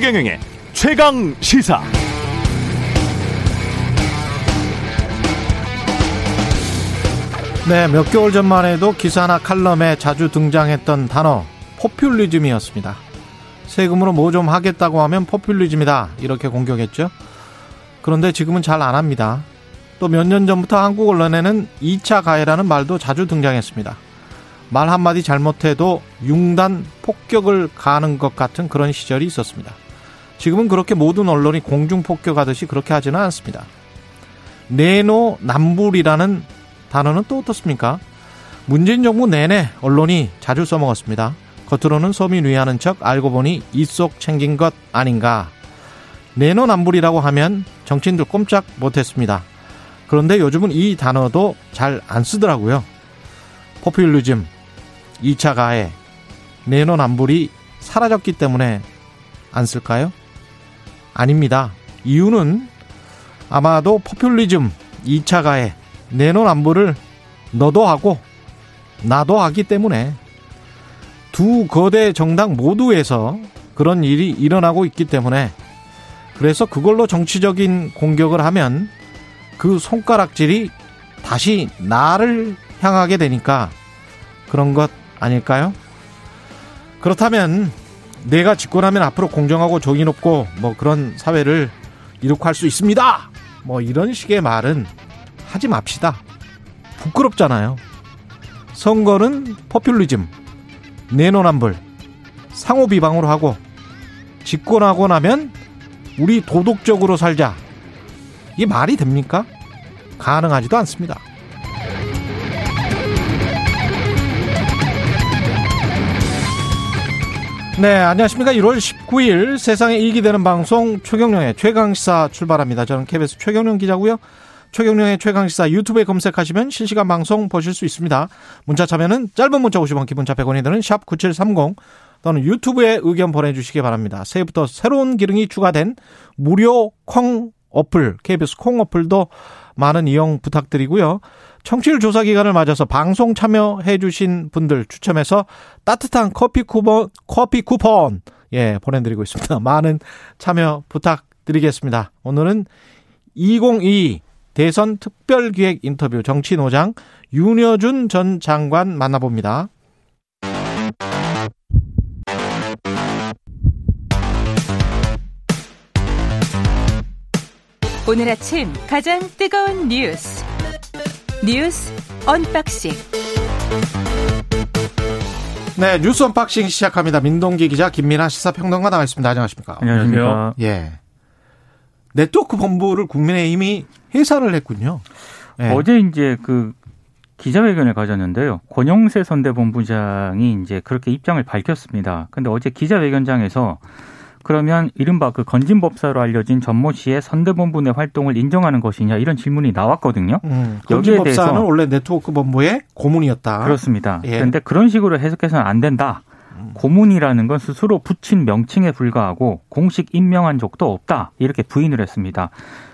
최경영의 최강 시사. 네, 몇 개월 전만 해도 기사나 칼럼에 자주 등장했던 단어 포퓰리즘이었습니다. 세금으로 뭐 좀 하겠다고 하면 포퓰리즘이다 이렇게 공격했죠. 그런데 지금은 잘 안 합니다. 또 몇 년 전부터 한국 언론에는 2차 가해라는 말도 자주 등장했습니다. 말 한마디 잘못해도 융단 폭격을 가하는 것 같은 그런 시절이 있었습니다. 지금은 그렇게 모든 언론이 공중 폭격하듯이 그렇게 하지는 않습니다. 내노 남불이라는 단어는 또 어떻습니까? 문재인 정부 내내 언론이 자주 써먹었습니다. 겉으로는 서민 위하는 척 알고 보니 입속 챙긴 것 아닌가. 내노남불이라고 하면 정치인들 꼼짝 못했습니다. 그런데 요즘은 이 단어도 잘 안 쓰더라고요. 포퓰리즘, 2차 가해, 내노남불이 사라졌기 때문에 안 쓸까요? 아닙니다. 이유는 아마도 포퓰리즘, 2차 가해, 내노남불을 너도 하고 나도 하기 때문에 두 거대 정당 모두에서 그런 일이 일어나고 있기 때문에 그래서 그걸로 정치적인 공격을 하면 그 손가락질이 다시 나를 향하게 되니까 그런 것 아닐까요? 그렇다면 내가 집권하면 앞으로 공정하고 정의 높고 뭐 그런 사회를 이룩할 수 있습니다. 뭐 이런 식의 말은 하지 맙시다. 부끄럽잖아요. 선거는 포퓰리즘, 내노남불, 상호 비방으로 하고 집권하고 나면 우리 도덕적으로 살자. 이게 말이 됩니까? 가능하지도 않습니다. 네, 안녕하십니까. 1월 19일 세상에 이익이 되는 방송 최경령의 최강시사 출발합니다. 저는 KBS 최경령 기자고요. 최경령의 최강시사 유튜브에 검색하시면 실시간 방송 보실 수 있습니다. 문자 참여는 짧은 문자 50원, 기본자 100원이 드는 샵 9730 또는 유튜브에 의견 보내주시기 바랍니다. 새해부터 새로운 기능이 추가된 무료 콩 어플, KBS 콩 어플도 많은 이용 부탁드리고요. 청취율 조사 기간을 맞아서 방송 참여해 주신 분들 추첨해서 따뜻한 커피 쿠폰, 커피 쿠폰, 예, 보내 드리고 있습니다. 많은 참여 부탁드리겠습니다. 오늘은 2022 대선 특별기획 인터뷰 정치노장 윤여준 전 장관 만나봅니다. 오늘 아침 가장 뜨거운 뉴스 뉴스 언박싱 네, 뉴스 언박싱 시작합니다. 민동기 기자, 김민아 시사평론가 나와 있습니다. 안녕하십니까? 안녕하세요. 예. 네트워크 본부를 국민의힘이 해산을 했군요. 예. 어제 이제 그 기자회견을 가졌는데요. 권영세 선대본부장이 이제 그렇게 입장을 밝혔습니다. 근데 어제 기자회견장에서 그러면 이른바 그 건진법사로 알려진 전모 씨의 선대본부 내 활동을 인정하는 것이냐 이런 질문이 나왔거든요. 음, 여기에 대해서 원래 네트워크 본부의 고문이었다. 그렇습니다. 예. 그런데 그런 식으로 해석해서는 안 된다. 음. 고문이라는 건 스스로 붙인 명칭에 불과하고 공식 임명한 적도 없다. 이렇게 부인을 했습니다.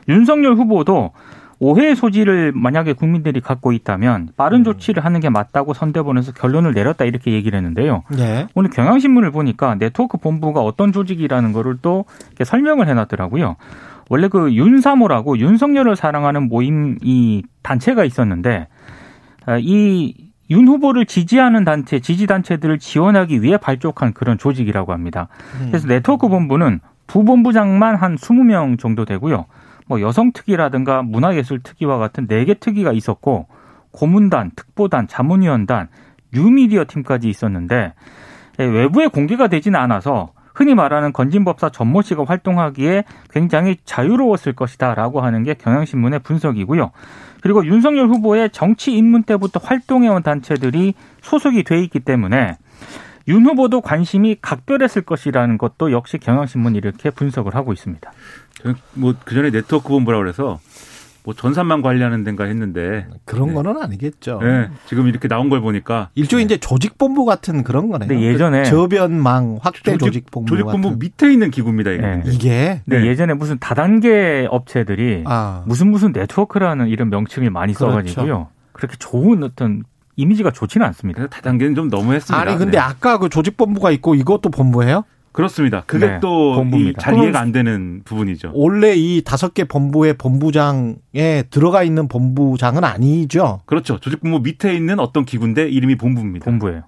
윤석열 후보도 오해의 소지를 만약에 국민들이 갖고 있다면 빠른 음. 조치를 하는 게 맞다고 선대본에서 결론을 내렸다 이렇게 얘기를 했는데요. 네. 오늘 경향신문을 보니까 네트워크 본부가 어떤 조직이라는 거를 또 설명을 해놨더라고요. 원래 그 윤사모라고 윤석열을 사랑하는 모임 이 단체가 있었는데 아, 이윤 후보를 지지하는 단체, 지지 단체들을 지원하기 위해 발족한 그런 조직이라고 합니다. 음. 그래서 네트워크 본부는 부본부장만 한 20명 정도 되고요. 뭐 여성 특위라든가 문화예술 특위와 같은 네 개 특위가 있었고 고문단, 특보단, 자문위원단, 뉴미디어 팀까지 있었는데 예, 외부에 공개가 되지는 않아서 흔히 말하는 건진법사 전모 씨가 활동하기에 굉장히 자유로웠을 것이다라고 하는 게 경향신문의 분석이고요. 그리고 윤석열 후보의 정치 입문 때부터 활동해온 단체들이 소속이 돼 있기 때문에 윤 후보도 관심이 각별했을 것이라는 것도 역시 경향신문이 이렇게 분석을 하고 있습니다. 뭐그 전에 네트워크 본부라 그래서 뭐 전산망 관리하는 데인가 했는데 그런 네. 거는 아니겠죠. 네. 지금 이렇게 나온 걸 보니까 일종의 네. 이제 조직본부 같은 그런 거네요. 네, 예전에 그 저변망 확대 조직, 본부 조직본부 같은. 밑에 있는 기구입니다. 이게. 네. 이게 네. 예전에 무슨 다단계 업체들이 아. 무슨 무슨 네트워크라는 이런 명칭을 많이 그렇죠. 써가지고요. 그렇게 좋은 어떤 이미지가 좋지는 않습니다. 다단계는 좀 너무했습니다. 아니 근데 네. 아까 그 조직본부가 있고 이것도 본부예요? 그렇습니다. 그게 네, 또 본부입니다. 잘 이해가 안 되는 부분이죠. 원래 이 다섯 개 본부의 본부장에 들어가 있는 본부장은 아니죠. 그렇죠. 조직본부 밑에 있는 어떤 기구인데 이름이 본부입니다. 본부예요.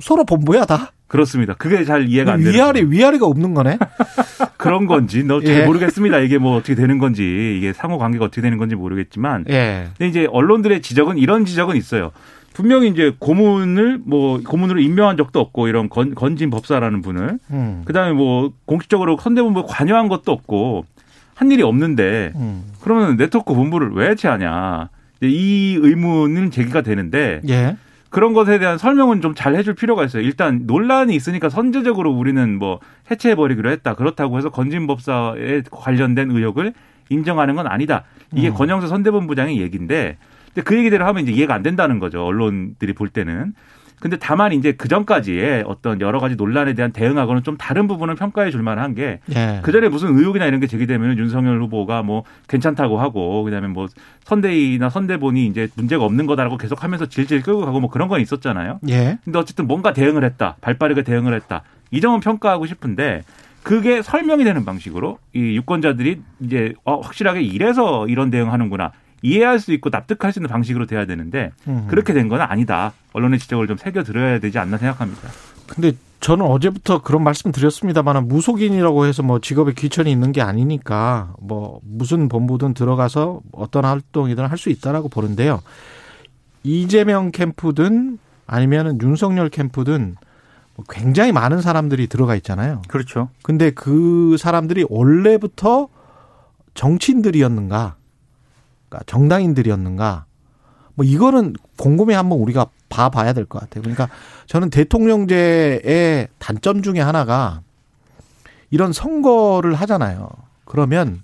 서로 본부야 다. 그렇습니다. 그게 잘 이해가 안 되는 위아래 부분. 위아래가 없는 거네. 그런 건지 너잘 예. 모르겠습니다. 이게 뭐 어떻게 되는 건지 이게 상호 관계가 어떻게 되는 건지 모르겠지만 예. 근데 이제 언론들의 지적은 이런 지적은 있어요. 분명히 이제 고문을 뭐 고문으로 임명한 적도 없고 이런 건, 건진 법사라는 분을 음. 그다음에 뭐 공식적으로 선대본부에 관여한 것도 없고 한 일이 없는데 음. 그러면 네트워크 본부를 왜 해체하냐 이 의문은 제기가 되는데 예. 그런 것에 대한 설명은 좀 잘 해줄 필요가 있어요. 일단 논란이 있으니까 선제적으로 우리는 뭐 해체해버리기로 했다. 그렇다고 해서 건진법사에 관련된 의혹을 인정하는 건 아니다. 이게 음. 권영세 선대본부장의 얘기인데 근데 그 얘기대로 하면 이제 이해가 안 된다는 거죠. 언론들이 볼 때는. 근데 다만 이제 그 전까지의 어떤 여러 가지 논란에 대한 대응하고는 좀 다른 부분을 평가해 줄 만한 게 예. 그 전에 무슨 의혹이나 이런 게 제기되면 윤석열 후보가 뭐 괜찮다고 하고 그다음에 뭐 선대위나 선대본이 이제 문제가 없는 거다라고 계속 하면서 질질 끌고 가고 뭐 그런 건 있었잖아요. 예. 근데 어쨌든 뭔가 대응을 했다. 발빠르게 대응을 했다. 이 점은 평가하고 싶은데 그게 설명이 되는 방식으로 이 유권자들이 이제 어, 확실하게 이래서 이런 대응하는구나. 이해할 수 있고 납득할 수 있는 방식으로 돼야 되는데 음. 그렇게 된 건 아니다. 언론의 지적을 좀 새겨 들어야 되지 않나 생각합니다. 근데 저는 어제부터 그런 말씀 드렸습니다만 무속인이라고 해서 뭐 직업에 귀천이 있는 게 아니니까 뭐 무슨 본부든 들어가서 어떤 활동이든 할 수 있다라고 보는데요. 이재명 캠프든 아니면은 윤석열 캠프든 뭐 굉장히 많은 사람들이 들어가 있잖아요. 그렇죠. 근데 그 사람들이 원래부터 정치인들이었는가, 그러니까 정당인들이었는가, 뭐 이거는 곰곰이 한번 우리가 봐봐야 될 것 같아요. 그러니까 저는 대통령제의 단점 중에 하나가 이런 선거를 하잖아요. 그러면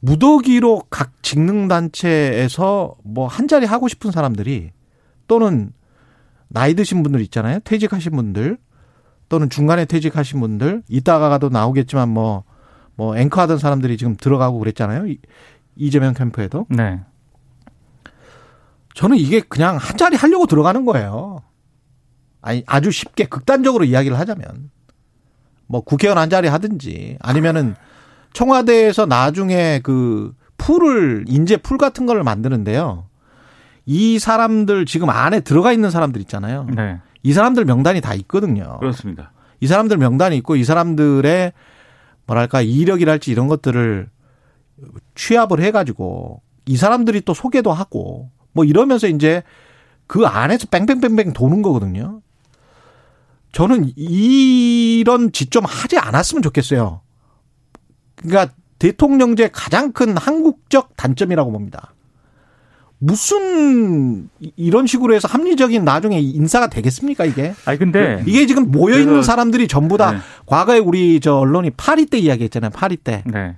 무더기로 각 직능 단체에서 뭐 한 자리 하고 싶은 사람들이 또는 나이 드신 분들 있잖아요. 퇴직하신 분들 또는 중간에 퇴직하신 분들 이따가도 나오겠지만 뭐, 뭐 앵커 하던 사람들이 지금 들어가고 그랬잖아요. 이- 이재명 캠프에도. 네. 저는 이게 그냥 한 자리 하려고 들어가는 거예요. 아니, 아주 쉽게 극단적으로 이야기를 하자면. 뭐 국회의원 한 자리 하든지 아니면은 청와대에서 나중에 그 풀을, 인재 풀 같은 걸 만드는데요. 이 사람들 지금 안에 들어가 있는 사람들 있잖아요. 네. 이 사람들 명단이 다 있거든요. 그렇습니다. 이 사람들 명단이 있고 이 사람들의 뭐랄까 이력이랄지 이런 것들을 취합을 해가지고 이 사람들이 또 소개도 하고 뭐 이러면서 이제 그 안에서 뺑뺑뺑뺑 도는 거거든요. 저는 이런 짓좀 하지 않았으면 좋겠어요. 그러니까 대통령제 가장 큰 한국적 단점이라고 봅니다. 무슨 이- 이런 식으로 해서 합리적인 나중에 인사가 되겠습니까 이게? 아니 근데 이게 지금 모여 있는 사람들이 전부 다 네. 과거에 우리 저 언론이 파리 때 이야기했잖아요. 파리 때. 네.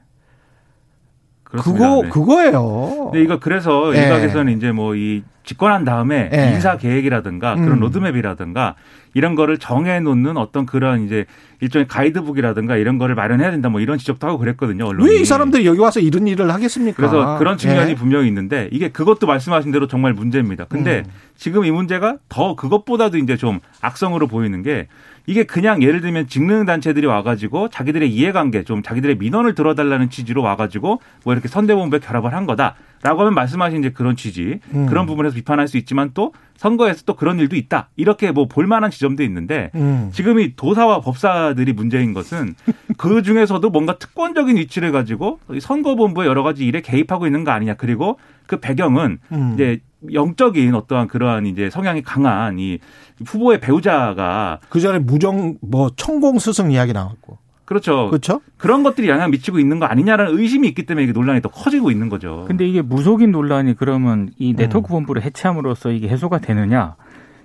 그렇습니다. 그거 네. 그거예요. 근데 이거 그래서 예. 일각에서는 이제 뭐 이 집권한 다음에 예. 인사 계획이라든가 그런 음. 로드맵이라든가 이런 거를 정해 놓는 어떤 그런 이제 일종의 가이드북이라든가 이런 거를 마련해야 된다 뭐 이런 지적도 하고 그랬거든요. 언론이. 왜 이 사람들이 여기 와서 이런 일을 하겠습니까? 그래서 그런 측면이 예. 분명히 있는데 이게 그것도 말씀하신 대로 정말 문제입니다. 근데 음. 지금 이 문제가 더 그것보다도 이제 좀 악성으로 보이는 게 이게 그냥 예를 들면 직능 단체들이 와가지고 자기들의 이해관계 좀 자기들의 민원을 들어달라는 취지로 와가지고 뭐 이렇게 선대본부에 결합을 한 거다라고 하면 말씀하신 이제 그런 취지 음. 그런 부분에서 비판할 수 있지만 또 선거에서 또 그런 일도 있다 이렇게 뭐 볼만한 지점도 있는데 음. 지금 이 도사와 법사들이 문제인 것은 그 중에서도 뭔가 특권적인 위치를 가지고 이 선거본부의 여러 가지 일에 개입하고 있는 거 아니냐. 그리고 그 배경은 음. 이제 영적인 어떠한 그러한 이제 성향이 강한 이 후보의 배우자가 그 전에 무정 뭐 천공 스승 이야기 나왔고. 그렇죠. 그렇죠? 그런 것들이 영향 미치고 있는 거 아니냐라는 의심이 있기 때문에 이게 논란이 더 커지고 있는 거죠. 근데 이게 무속인 논란이 그러면 이 음. 네트워크 본부를 해체함으로써 이게 해소가 되느냐?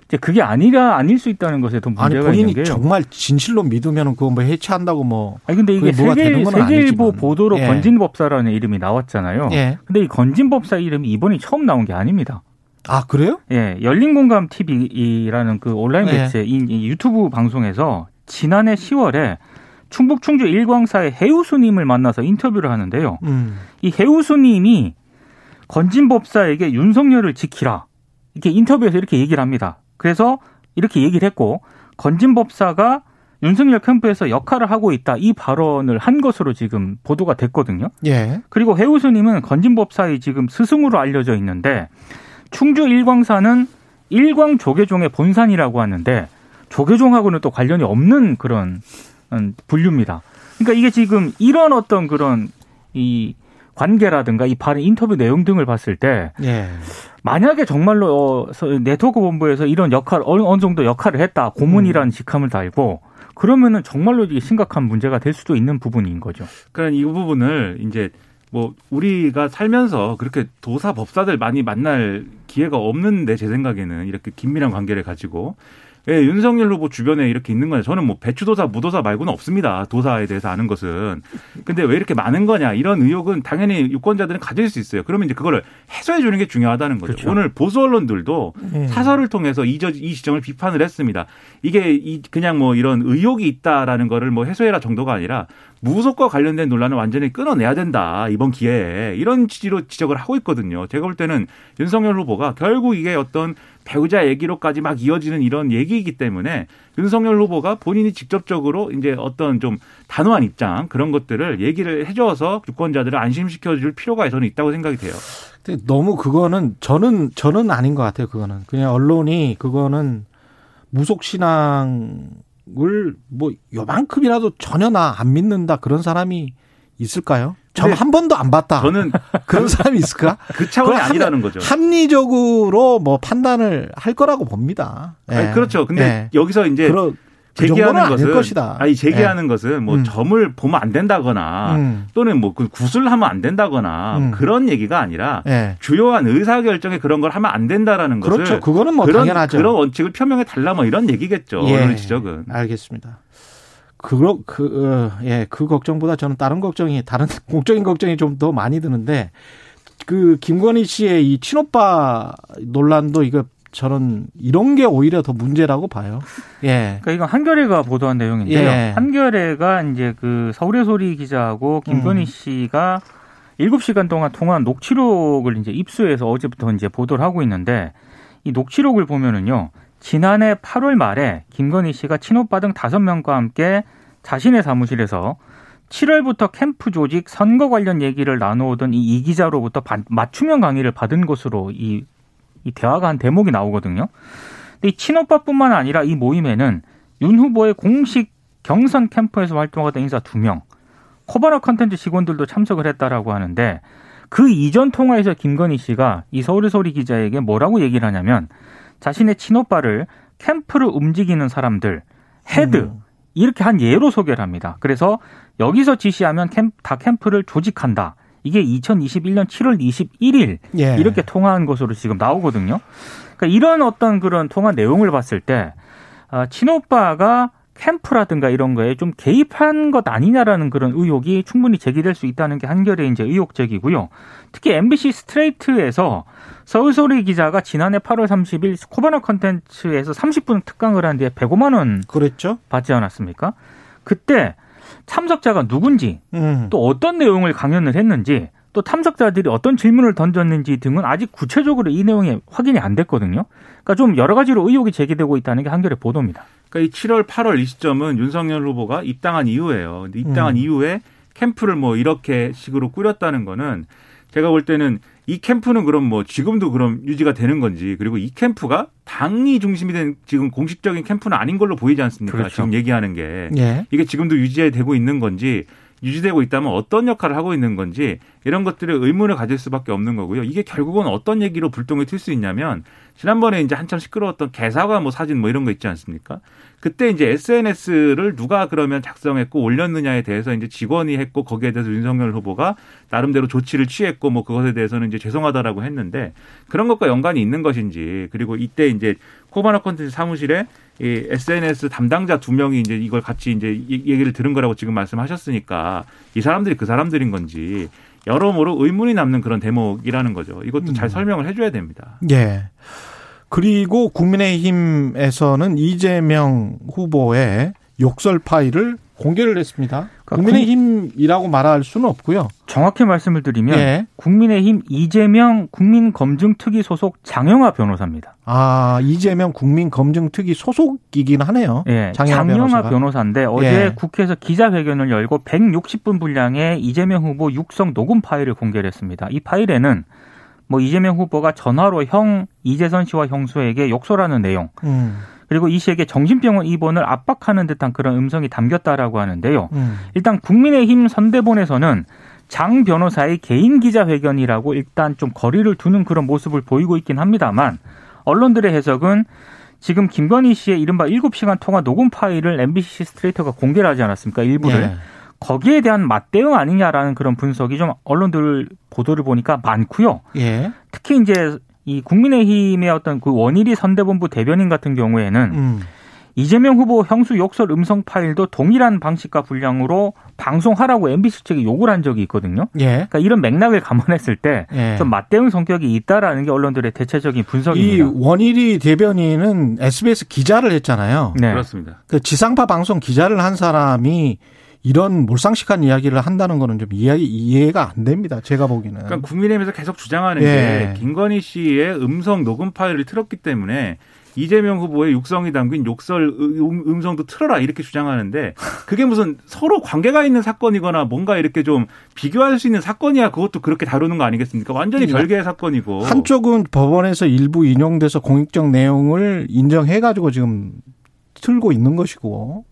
이제 그게 아니라 아닐 수 있다는 것에 더 아니 문제가 본인이 있는 게요. 정말 진실로 믿으면 그거 뭐 해체한다고 뭐 아니 근데 이게 세계 세계일보. 보도로 예. 건진법사라는 이름이 나왔잖아요. 예. 근데 이 건진법사 이름이 이번이 처음 나온 게 아닙니다. 아 그래요? 예, 열린 공감 TV라는 그 온라인 예. 매체 이, 이 유튜브 방송에서 지난해 10월에 충북 충주 일광사의 해우수님을 만나서 인터뷰를 하는데요. 음. 이 해우수님이 건진법사에게 윤석열을 지키라 이렇게 인터뷰에서 이렇게 얘기를 합니다. 그래서 이렇게 얘기를 했고 건진법사가 윤석열 캠프에서 역할을 하고 있다 이 발언을 한 것으로 지금 보도가 됐거든요. 예. 그리고 해우수님은 건진법사의 지금 스승으로 알려져 있는데 충주 일광사는 일광 조계종의 본산이라고 하는데 조계종하고는 또 관련이 없는 그런 음, 분류입니다. 그러니까 이게 지금 이런 어떤 그런 이 관계라든가 이 발언 인터뷰 내용 등을 봤을 때 예. 만약에 정말로 어, 네트워크 본부에서 이런 역할 어느, 어느 정도 역할을 했다 고문이라는 직함을 달고 그러면은 정말로 이게 심각한 문제가 될 수도 있는 부분인 거죠. 그러니까 이 부분을 이제 뭐 우리가 살면서 그렇게 도사 법사들 많이 만날 기회가 없는데 제 생각에는 이렇게 긴밀한 관계를 가지고 예, 윤석열 후보 주변에 이렇게 있는 거냐. 저는 뭐 배추도사, 무도사 말고는 없습니다. 도사에 대해서 아는 것은. 근데 왜 이렇게 많은 거냐. 이런 의혹은 당연히 유권자들은 가질 수 있어요. 그러면 이제 그거를 해소해 주는 게 중요하다는 거죠. 그렇죠. 오늘 보수 언론들도 음. 사설을 통해서 이, 저, 이 지점을 비판을 했습니다. 이게 이 그냥 뭐 이런 의혹이 있다라는 거를 뭐 해소해라 정도가 아니라 무속과 관련된 논란을 완전히 끊어내야 된다. 이번 기회에. 이런 취지로 지적을 하고 있거든요. 제가 볼 때는 윤석열 후보가 결국 이게 어떤 배우자 얘기로까지 막 이어지는 이런 얘기이기 때문에 윤석열 후보가 본인이 직접적으로 이제 어떤 좀 단호한 입장 그런 것들을 얘기를 해줘서 유권자들을 안심시켜 줄 필요가 저는 있다고 생각이 돼요. 근데 너무 그거는 저는 저는 아닌 것 같아요. 그거는 그냥 언론이 그거는 무속 신앙을 뭐 요만큼이라도 전혀 나 안 믿는다 그런 사람이 있을까요? 전 근데 한 번도 안 봤다. 저는 그런 사람이 있을까? 그 차원이 아니라는 거죠. 합리적으로 뭐 판단을 할 거라고 봅니다. 예. 아니, 그렇죠. 근데 예. 여기서 이제 그러, 그 제기하는 것은 것이다. 아니 제기하는 것은 뭐 음. 점을 보면 안 된다거나 음. 또는 뭐그 구술하면 안 된다거나 음. 그런 얘기가 아니라 예. 주요한 의사 결정에 그런 걸 하면 안 된다라는 것을 그렇죠. 그거는 뭐 그런 당연하죠. 그런 원칙을 표명해 달라 뭐 이런 얘기겠죠. 예. 언론의 지적은. 알겠습니다. 그러 그 어, 예, 그 걱정보다 저는 다른 걱정이 다른 공적인 걱정이 좀 더 많이 드는데 그 김건희 씨의 이 친오빠 논란도 이거 저는 이런 게 오히려 더 문제라고 봐요. 예. 그러니까 이건 한겨레가 보도한 내용인데요. 예. 한겨레가 이제 그 서울의 소리 기자하고 김건희 음. 씨가 7시간 동안 통화한 녹취록을 이제 입수해서 어제부터 이제 보도를 하고 있는데 이 녹취록을 보면은요. 지난해 8월 말에 김건희 씨가 친오빠 등 5명과 함께 자신의 사무실에서 7월부터 캠프 조직 선거 관련 얘기를 나누오던 이, 이 기자로부터 반- 맞춤형 강의를 받은 것으로 이, 이 대화가 한 대목이 나오거든요. 근데 이 친오빠뿐만 아니라 이 모임에는 윤 후보의 공식 경선 캠프에서 활동하던 인사 2명, 코바나 컨텐츠 직원들도 참석을 했다라고 하는데 그 이전 통화에서 김건희 씨가 이 서울의 소리 기자에게 뭐라고 얘기를 하냐면 자신의 친오빠를 캠프를 움직이는 사람들, 헤드, 음. 이렇게 한 예로 소개를 합니다. 그래서 여기서 지시하면 캠, 다 캠프를 조직한다. 이게 2021년 7월 21일 예. 이렇게 통화한 것으로 지금 나오거든요. 그러니까 이런 어떤 그런 통화 내용을 봤을 때 아, 친오빠가 캠프라든가 이런 거에 좀 개입한 것 아니냐라는 그런 의혹이 충분히 제기될 수 있다는 게 한겨레의 이제 의혹 제기고요. 특히 MBC 스트레이트에서 서울소리 기자가 지난해 8월 30일 코바나 컨텐츠에서 30분 특강을 한 뒤에 105만 원 그랬죠? 받지 않았습니까? 그때 참석자가 누군지 음. 또 어떤 내용을 강연을 했는지 또 참석자들이 어떤 질문을 던졌는지 등은 아직 구체적으로 이 내용이 확인이 안 됐거든요. 그러니까 좀 여러 가지로 의혹이 제기되고 있다는 게 한겨레 보도입니다. 그러니까 이 7월, 8월 이 시점은 윤석열 후보가 입당한 이후예요. 근데 입당한 음. 이후에 캠프를 뭐 이렇게 식으로 꾸렸다는 거는 제가 볼 때는 이 캠프는 그럼 뭐 지금도 그럼 유지가 되는 건지 그리고 이 캠프가 당이 중심이 된 지금 공식적인 캠프는 아닌 걸로 보이지 않습니까? 그렇죠. 지금 얘기하는 게 예. 이게 지금도 유지되고 있는 건지 유지되고 있다면 어떤 역할을 하고 있는 건지 이런 것들에 의문을 가질 수밖에 없는 거고요. 이게 결국은 어떤 얘기로 불똥이 튈수 있냐면 지난번에 이제 한참 시끄러웠던 개사과 뭐 사진 뭐 이런 거 있지 않습니까? 그때 이제 SNS를 누가 그러면 작성했고 올렸느냐에 대해서 이제 직원이 했고 거기에 대해서 윤석열 후보가 나름대로 조치를 취했고 뭐 그것에 대해서는 이제 죄송하다라고 했는데 그런 것과 연관이 있는 것인지 그리고 이때 이제 코바나 콘텐츠 사무실에 이 SNS 담당자 두 명이 이제 이걸 같이 이제 이- 얘기를 들은 거라고 지금 말씀하셨으니까 이 사람들이 그 사람들인 건지 여러모로 의문이 남는 그런 대목이라는 거죠. 이것도 잘 음. 설명을 해줘야 됩니다. 예. 그리고 국민의힘에서는 이재명 후보의 욕설 파일을 공개를 했습니다. 그러니까 국민의힘이라고 말할 수는 없고요. 정확히 말씀을 드리면 예. 국민의힘 이재명 국민검증특위 소속 장영화 변호사입니다. 아, 이재명 국민검증특위 소속이긴 하네요. 예, 장영화 장영화. 변호사인데 어제 예. 국회에서 기자회견을 열고 160분 분량의 이재명 후보 육성 녹음 파일을 공개를 했습니다. 이 파일에는 뭐 이재명 후보가 전화로 형 이재선 씨와 형수에게 욕설하는 내용 음, 그리고 이 씨에게 정신병원 입원을 압박하는 듯한 그런 음성이 담겼다라고 하는데요. 음. 일단 국민의힘 선대본에서는 장 변호사의 개인 기자회견이라고 일단 좀 거리를 두는 그런 모습을 보이고 있긴 합니다만 언론들의 해석은 지금 김건희 씨의 이른바 7시간 통화 녹음 파일을 MBC 스트레이터가 공개를 하지 않았습니까? 일부를. 예. 거기에 대한 맞대응 아니냐라는 그런 분석이 좀 언론들 보도를 보니까 많고요. 예. 특히 이제 이 국민의힘의 어떤 그 원일이 선대본부 대변인 같은 경우에는 음. 이재명 후보 형수 욕설 음성 파일도 동일한 방식과 분량으로 방송하라고 MBC 측에 요구를 한 적이 있거든요. 예. 그러니까 이런 맥락을 감안했을 때 예. 좀 맞대응 성격이 있다라는 게 언론들의 대체적인 이 분석입니다. 원일이 대변인은 SBS 기자를 했잖아요. 네. 그렇습니다. 그 지상파 방송 기자를 한 사람이 이런 몰상식한 이야기를 한다는 거는 좀 이해, 이해가 안 됩니다. 제가 보기에는. 그러니까 국민의힘에서 계속 주장하는 예. 게 김건희 씨의 음성 녹음 파일을 틀었기 때문에 이재명 후보의 육성이 담긴 욕설 음- 음성도 틀어라 이렇게 주장하는데 그게 무슨 서로 관계가 있는 사건이거나 뭔가 이렇게 좀 비교할 수 있는 사건이야 그것도 그렇게 다루는 거 아니겠습니까? 완전히 별개의 사건이고 한쪽은 법원에서 일부 인용돼서 공익적 내용을 인정해가지고 지금 틀고 있는 것이고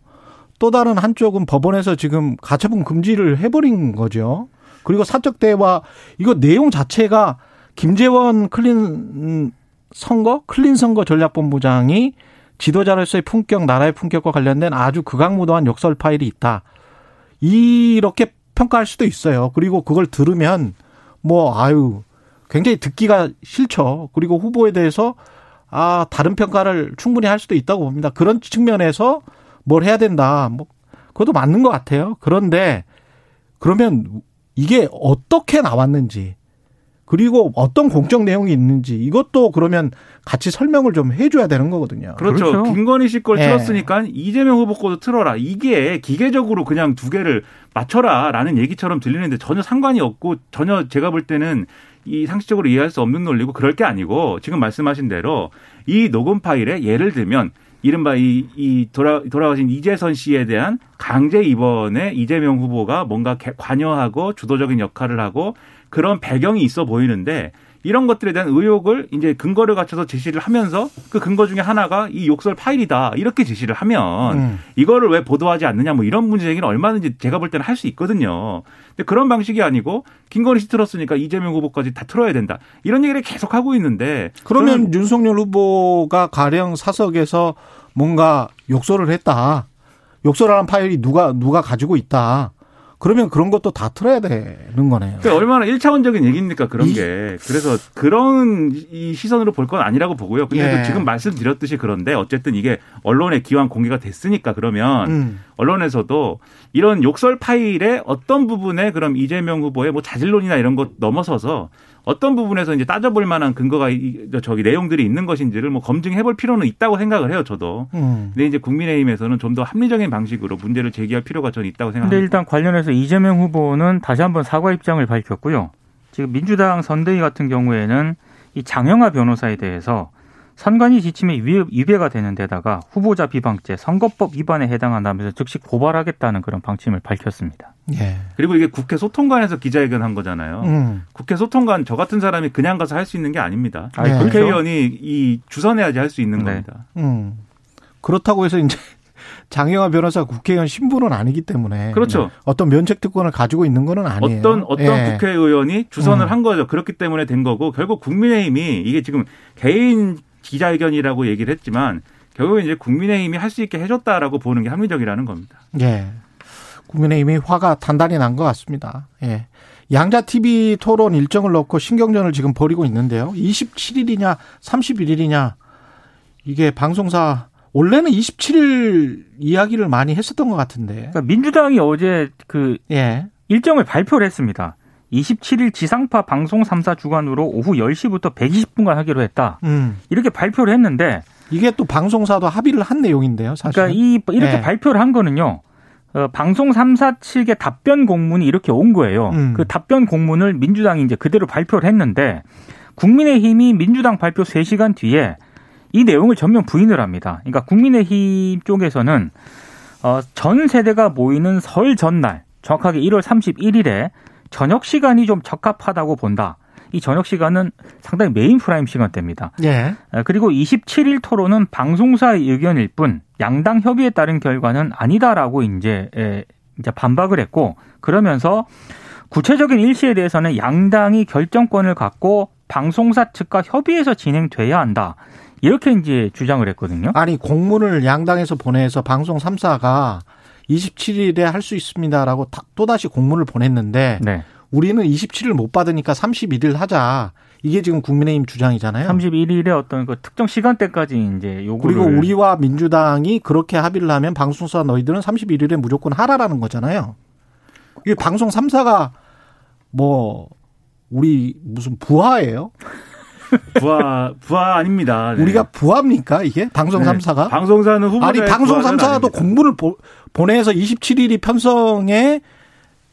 또 다른 한쪽은 법원에서 지금 가처분 금지를 해버린 거죠. 그리고 사적 대화 이거 내용 자체가 김재원 클린 선거 클린 선거 전략본부장이 지도자로서의 품격 나라의 품격과 관련된 아주 극악무도한 욕설 파일이 있다. 이렇게 평가할 수도 있어요. 그리고 그걸 들으면 뭐 아유 굉장히 듣기가 싫죠. 그리고 후보에 대해서 아 다른 평가를 충분히 할 수도 있다고 봅니다. 그런 측면에서 뭘 해야 된다. 뭐 그것도 맞는 것 같아요. 그런데 그러면 이게 어떻게 나왔는지 그리고 어떤 공적 내용이 있는지 이것도 그러면 같이 설명을 좀 해줘야 되는 거거든요. 그렇죠. 그렇죠. 김건희 씨걸 예. 틀었으니까 이재명 후보 거도 틀어라. 이게 기계적으로 그냥 두 개를 맞춰라라는 얘기처럼 들리는데 전혀 상관이 없고 전혀 제가 볼 때는 이 상식적으로 이해할 수 없는 논리고 그럴 게 아니고 지금 말씀하신 대로 이 녹음 파일에 예를 들면 이른바 이, 이 돌아, 돌아가신 이재선 씨에 대한 강제 입원에 이재명 후보가 뭔가 개- 관여하고 주도적인 역할을 하고 그런 배경이 있어 보이는데 이런 것들에 대한 의혹을 이제 근거를 갖춰서 제시를 하면서 그 근거 중에 하나가 이 욕설 파일이다 이렇게 제시를 하면 음. 이거를 왜 보도하지 않느냐 뭐 이런 문제 제기는 얼마든지 제가 볼 때는 할 수 있거든요. 근데 그런 방식이 아니고 김건희 씨 틀었으니까 이재명 후보까지 다 틀어야 된다 이런 얘기를 계속 하고 있는데 그러면 윤석열 후보가 가령 사석에서 뭔가 욕설을 했다. 욕설하는 파일이 누가 누가 가지고 있다. 그러면 그런 것도 다 틀어야 되는 거네요. 그러니까 얼마나 일차원적인 얘기입니까 그런 이- 게 그래서 그런 이 시선으로 볼 건 아니라고 보고요. 근데 예. 도 지금 말씀드렸듯이 그런데 어쨌든 이게 언론에 기왕 공개가 됐으니까 그러면 음. 언론에서도 이런 욕설 파일의 어떤 부분에 그럼 이재명 후보의 뭐 자질론이나 이런 것 넘어서서 어떤 부분에서 이제 따져볼 만한 근거가 이- 저기 내용들이 있는 것인지를 뭐 검증해 볼 필요는 있다고 생각을 해요, 저도. 음. 근데 이제 국민의힘에서는 좀 더 합리적인 방식으로 문제를 제기할 필요가 저는 있다고 근데 생각합니다. 일단 관련해서 이재명 후보는 다시 한번 사과 입장을 밝혔고요. 지금 민주당 선대위 같은 경우에는 이 장영하 변호사에 대해서 선관위 지침에 위배- 위배가 되는 데다가 후보자 비방죄, 선거법 위반에 해당한다면서 즉시 고발하겠다는 그런 방침을 밝혔습니다. 예. 그리고 이게 국회 소통관에서 기자회견 한 거잖아요. 음. 국회 소통관 저 같은 사람이 그냥 가서 할 수 있는 게 아닙니다. 네. 그렇죠. 국회의원이 이 주선해야지 할 수 있는 네. 겁니다. 음. 그렇다고 해서 이제 장영화 변호사 국회의원 신분은 아니기 때문에 그렇죠. 어떤 면책 특권을 가지고 있는 거는 아니에요. 어떤 어떤 예. 국회의원이 주선을 음. 한 거죠. 그렇기 때문에 된 거고 결국 국민의힘이 이게 지금 개인 기자회견이라고 얘기를 했지만 결국 이제 국민의힘이 할 수 있게 해줬다라고 보는 게 합리적이라는 겁니다. 예. 국민의힘이 화가 단단히 난 것 같습니다. 예. 양자 TV 토론 일정을 놓고 신경전을 지금 벌이고 있는데요. 27일이냐 31일이냐 이게 방송사 원래는 27일 이야기를 많이 했었던 것 같은데. 그러니까 민주당이 어제 그 예. 일정을 발표를 했습니다. 27일 지상파 방송 3사 주관으로 오후 10시부터 120분간 하기로 했다. 음. 이렇게 발표를 했는데 이게 또 방송사도 합의를 한 내용인데요. 사실. 그러니까 이 이렇게 네. 발표를 한 거는요. 어, 방송 3사 측의 답변 공문이 이렇게 온 거예요. 음. 그 답변 공문을 민주당이 이제 그대로 발표를 했는데 국민의힘이 민주당 발표 3시간 뒤에 이 내용을 전면 부인을 합니다. 그러니까 국민의힘 쪽에서는 어, 전 세대가 모이는 설 전날 정확하게 1월 31일에 저녁 시간이 좀 적합하다고 본다. 이 저녁 시간은 상당히 main prime 시간대입니다. 예. 어, 그리고 27일 토론은 방송사의 의견일 뿐 양당 협의에 따른 결과는 아니다라고 이제 에, 이제 반박을 했고 그러면서 구체적인 일시에 대해서는 양당이 결정권을 갖고 방송사 측과 협의해서 진행돼야 한다. 이렇게 이제 주장을 했거든요. 아니 공문을 양당에서 보내서 방송 3사가 27일에 할 수 있습니다라고 다- 또다시 공문을 보냈는데 네. 우리는 27일 못 받으니까 31일 하자. 이게 지금 국민의힘 주장이잖아요. 31일에 어떤 그 특정 시간대까지 이제 요구를 그리고 우리와 민주당이 그렇게 합의를 하면 방송사 너희들은 31일에 무조건 하라라는 거잖아요. 이게 방송 3사가 뭐 우리 무슨 부하예요? 부하 부하 아닙니다. 네. 우리가 부합니까 이게 방송 네. 3사가? 방송사는 후보자 아니 방송 3사도 공문을 보, 보내서 27일이 편성에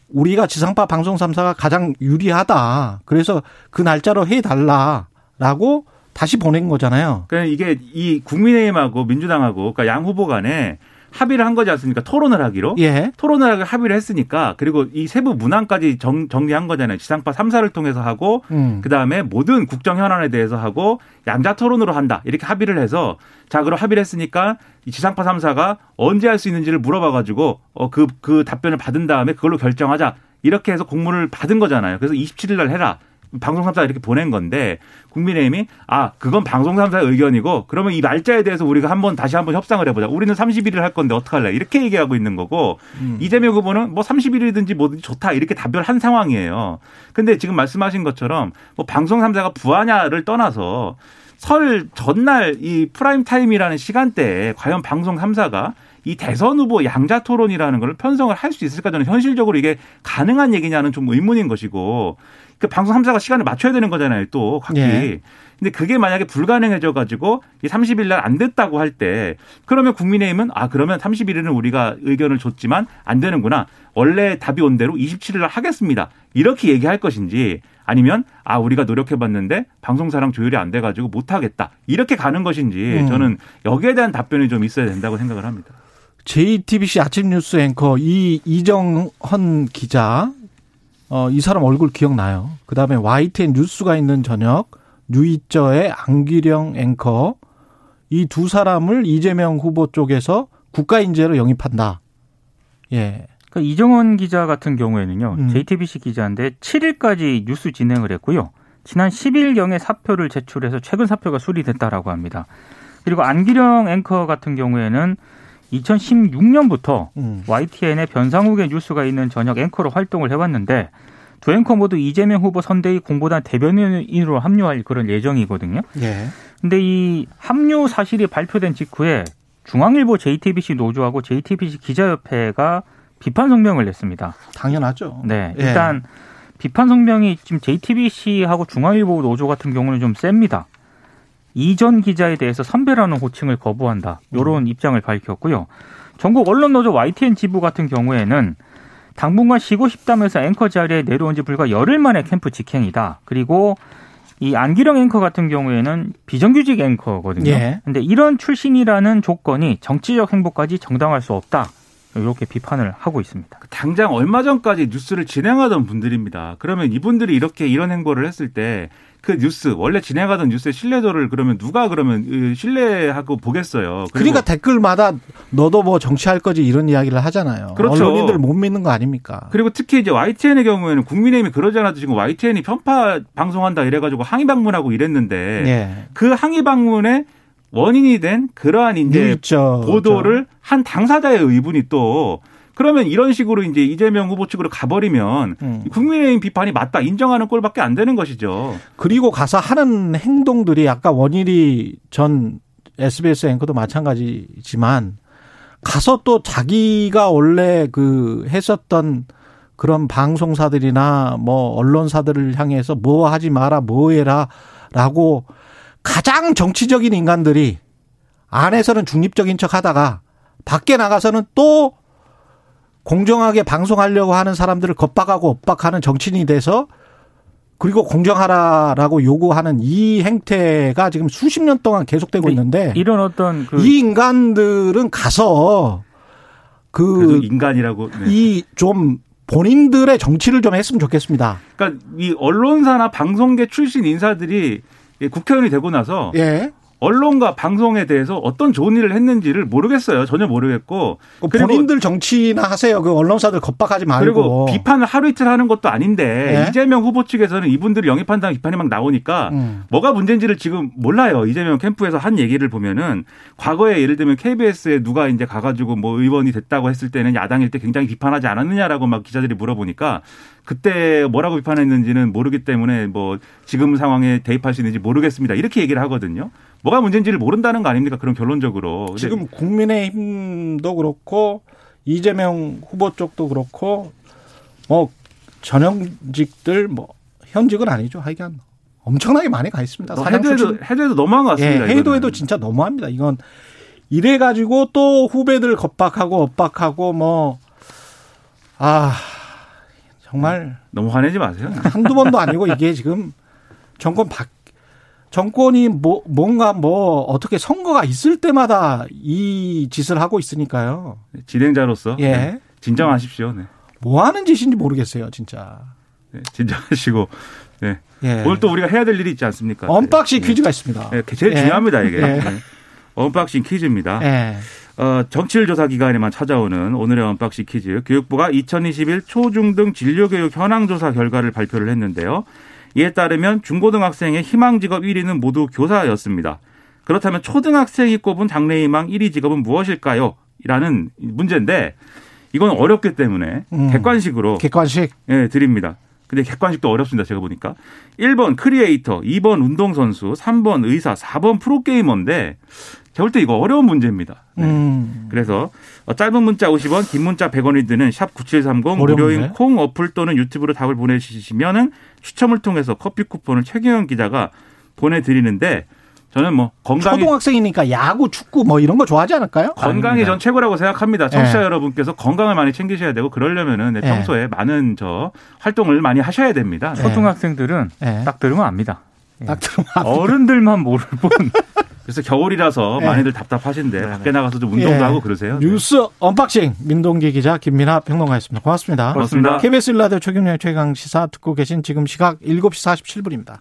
우리가 지상파 방송 3사가 가장 유리하다. 그래서 그 날짜로 해달라라고 다시 보낸 거잖아요. 그러니까 이게 이 국민의힘하고 민주당하고 그러니까 양 후보 간에 합의를 한 거지 않습니까? 토론을 하기로. 예. 토론을 하기로 합의를 했으니까 그리고 이 세부 문항까지 정, 정리한 거잖아요. 지상파 3사를 통해서 하고 음. 그다음에 모든 국정 현안에 대해서 하고 양자 토론으로 한다. 이렇게 합의를 해서 자, 그럼 합의를 했으니까 이 지상파 3사가 언제 할 수 있는지를 물어봐 가지고 어 그 그 답변을 받은 다음에 그걸로 결정하자. 이렇게 해서 공문을 받은 거잖아요. 그래서 27일 날 해라. 방송 3사 이렇게 보낸 건데 국민의힘이 아 그건 방송 3사의 의견이고 그러면 이 날짜에 대해서 우리가 한번 다시 한번 협상을 해보자. 우리는 31일 할 건데 어떡할래? 이렇게 얘기하고 있는 거고 이재명 후보는 뭐 30일이든지 뭐든지 좋다 이렇게 답변한 상황이에요. 근데 지금 말씀하신 것처럼 뭐 방송 3사가 부하냐를 떠나서 설 전날 이 프라임 타임이라는 시간대에 과연 방송 3사가 이 대선 후보 양자 토론이라는 걸 편성을 할 수 있을까 저는 현실적으로 이게 가능한 얘기냐는 좀 의문인 것이고 그 방송 3사가 시간을 맞춰야 되는 거잖아요 또 각기. 예. 근데 그게 만약에 불가능해져 가지고 이 30일 날 안 됐다고 할 때 그러면 국민의힘은 아 그러면 31일은 우리가 의견을 줬지만 안 되는구나. 원래 답이 온 대로 27일 날 하겠습니다. 이렇게 얘기할 것인지 아니면 아 우리가 노력해 봤는데 방송사랑 조율이 안 돼 가지고 못 하겠다. 이렇게 가는 것인지 음. 저는 여기에 대한 답변이 좀 있어야 된다고 생각을 합니다. JTBC 아침 뉴스 앵커 이 이정헌 기자 어, 이 사람 얼굴 기억나요. 그 다음에 YTN 뉴스가 있는 저녁, 뉴이저의 안기령 앵커, 이 두 사람을 이재명 후보 쪽에서 국가 인재로 영입한다. 예. 그러니까 이정원 기자 같은 경우에는요. 음. JTBC 기자인데 7일까지 뉴스 진행을 했고요. 지난 10일경에 사표를 제출해서 최근 사표가 수리됐다라고 합니다. 그리고 안기령 앵커 같은 경우에는 2016년부터 음. YTN의 변상욱의 뉴스가 있는 저녁 앵커로 활동을 해왔는데 두 앵커 모두 이재명 후보 선대위 공보단 대변인으로 합류할 그런 예정이거든요. 예. 근데 이 합류 사실이 발표된 직후에 중앙일보 JTBC 노조하고 JTBC 기자협회가 비판 성명을 냈습니다. 당연하죠. 네, 예. 일단 비판 성명이 지금 JTBC하고 중앙일보 노조 같은 경우는 좀 셉니다. 이전 기자에 대해서 선배라는 호칭을 거부한다. 이런 음. 입장을 밝혔고요. 전국 언론 노조 YTN 지부 같은 경우에는 당분간 쉬고 싶다면서 앵커 자리에 내려온 지 불과 열흘 만에 캠프 직행이다. 그리고 이 안기령 앵커 같은 경우에는 비정규직 앵커거든요. 예. 근데 이런 출신이라는 조건이 정치적 행보까지 정당할 수 없다. 이렇게 비판을 하고 있습니다. 당장 얼마 전까지 뉴스를 진행하던 분들입니다. 그러면 이분들이 이렇게 이런 행보를 했을 때 그 뉴스 원래 진행하던 뉴스의 신뢰도를 그러면 누가 그러면 으, 신뢰하고 보겠어요. 그러니까 댓글마다 너도 뭐 정치할 거지 이런 이야기를 하잖아요. 그렇죠. 언론인들 못 믿는 거 아닙니까? 그리고 특히 이제 YTN의 경우에는 국민의힘이 그러지 않아도 지금 YTN이 편파 방송한다 이래가지고 항의 방문하고 이랬는데 예. 그 항의 방문의 원인이 된 그러한 이제 뉴이저 보도를 한 당사자의 의분이 또 그러면 이런 식으로 이제 이재명 후보 측으로 가버리면 음. 국민의힘 비판이 맞다 인정하는 꼴밖에 안 되는 것이죠. 그리고 가서 하는 행동들이 아까 원일이 전 SBS 앵커도 마찬가지지만 가서 또 자기가 원래 그 했었던 그런 방송사들이나 뭐 언론사들을 향해서 뭐 하지 마라 뭐 해라라고 가장 정치적인 인간들이 안에서는 중립적인 척 하다가 밖에 나가서는 또 공정하게 방송하려고 하는 사람들을 겁박하고 엇박하는 정치인이 돼서 그리고 공정하라라고 요구하는 이 행태가 지금 수십 년 동안 계속되고 있는데 이런 어떤 그 이 인간들은 가서 그 인간이라고. 네. 이좀 본인들의 정치를 좀 했으면 좋겠습니다. 그러니까 이 언론사나 방송계 출신 인사들이 이 국회의원이 되고 나서 예. 언론과 방송에 대해서 어떤 좋은 일을 했는지를 모르겠어요. 전혀 모르겠고. 그 본인들 정치나 하세요. 그 언론사들 겁박하지 말고. 그리고 비판을 하루 이틀 하는 것도 아닌데 예? 이재명 후보 측에서는 이분들을 영입한다는 비판이 막 나오니까 음. 뭐가 문제인지를 지금 몰라요. 이재명 캠프에서 한 얘기를 보면은 과거에 예를 들면 KBS에 누가 이제 가가지고 뭐 의원이 됐다고 했을 때는 야당일 때 굉장히 비판하지 않았느냐라고 막 기자들이 물어보니까 그때 뭐라고 비판했는지는 모르기 때문에 뭐 지금 상황에 대입할 수 있는지 모르겠습니다. 이렇게 얘기를 하거든요. 뭐가 문제인지를 모른다는 거 아닙니까? 그런 결론적으로. 지금 국민의힘도 그렇고 이재명 후보 쪽도 그렇고 뭐 전형직들 뭐 현직은 아니죠. 하여간 엄청나게 많이 가 있습니다. 해도해도 출신. 해도해도 너무한 것 예, 같습니다. 해도 해도 이거는. 진짜 너무합니다. 이건 이래 가지고 또 후배들 겁박하고 엇박하고 뭐 아, 정말 너무 화내지 마세요. 한두 번도 아니고 이게 지금 정권 바 정권이 뭐 뭔가 뭐 어떻게 선거가 있을 때마다 이 짓을 하고 있으니까요. 진행자로서 예. 네, 진정하십시오. 네. 뭐 하는 짓인지 모르겠어요, 진짜. 네, 진정하시고 네. 예. 오늘 또 우리가 해야 될 일이 있지 않습니까? 언박싱 네. 퀴즈가 있습니다. 네, 제일 예. 중요합니다 이게. 예. 네. 언박싱 퀴즈입니다. 예. 어, 청취율 조사 기간에만 찾아오는 오늘의 언박싱 퀴즈. 교육부가 2021 초중등 진로교육 현황 조사 결과를 발표를 했는데요. 이에 따르면 중고등학생의 희망 직업 1위는 모두 교사였습니다. 그렇다면 초등학생이 꼽은 장래희망 1위 직업은 무엇일까요? 라는 문제인데 이건 어렵기 때문에 음. 객관식으로 객관식. 예, 드립니다. 근데 객관식도 어렵습니다. 제가 보니까. 1번 크리에이터, 2번 운동선수, 3번 의사, 4번 프로게이머인데 제가 볼 때 이거 어려운 문제입니다. 네. 음. 그래서 어, 짧은 문자 50원, 긴 문자 100원이 드는 샵 9730 어려운데? 무료인 콩 어플 또는 유튜브로 답을 보내주시면은 추첨을 통해서 커피 쿠폰을 최경영 기자가 보내드리는데 저는 뭐 건강이 초등학생이니까 야구, 축구 뭐 이런 거 좋아하지 않을까요? 건강이 전 최고라고 생각합니다. 청취자 예. 여러분께서 건강을 많이 챙기셔야 되고 그러려면은 네, 예. 평소에 많은 저 활동을 많이 하셔야 됩니다. 네. 초등학생들은 예. 딱 들으면 압니다. 딱 들으면 어른들만 모를 뿐. 그래서 겨울이라서 예. 많이들 답답하신데 밖에 나가서 좀 운동도 예. 하고 그러세요. 네. 뉴스 언박싱 민동기 기자 김민하 평론가였습니다. 고맙습니다. 고맙습니다. KBS 1라디오 최경영의 최강 시사 듣고 계신 지금 시각 7시 47분입니다.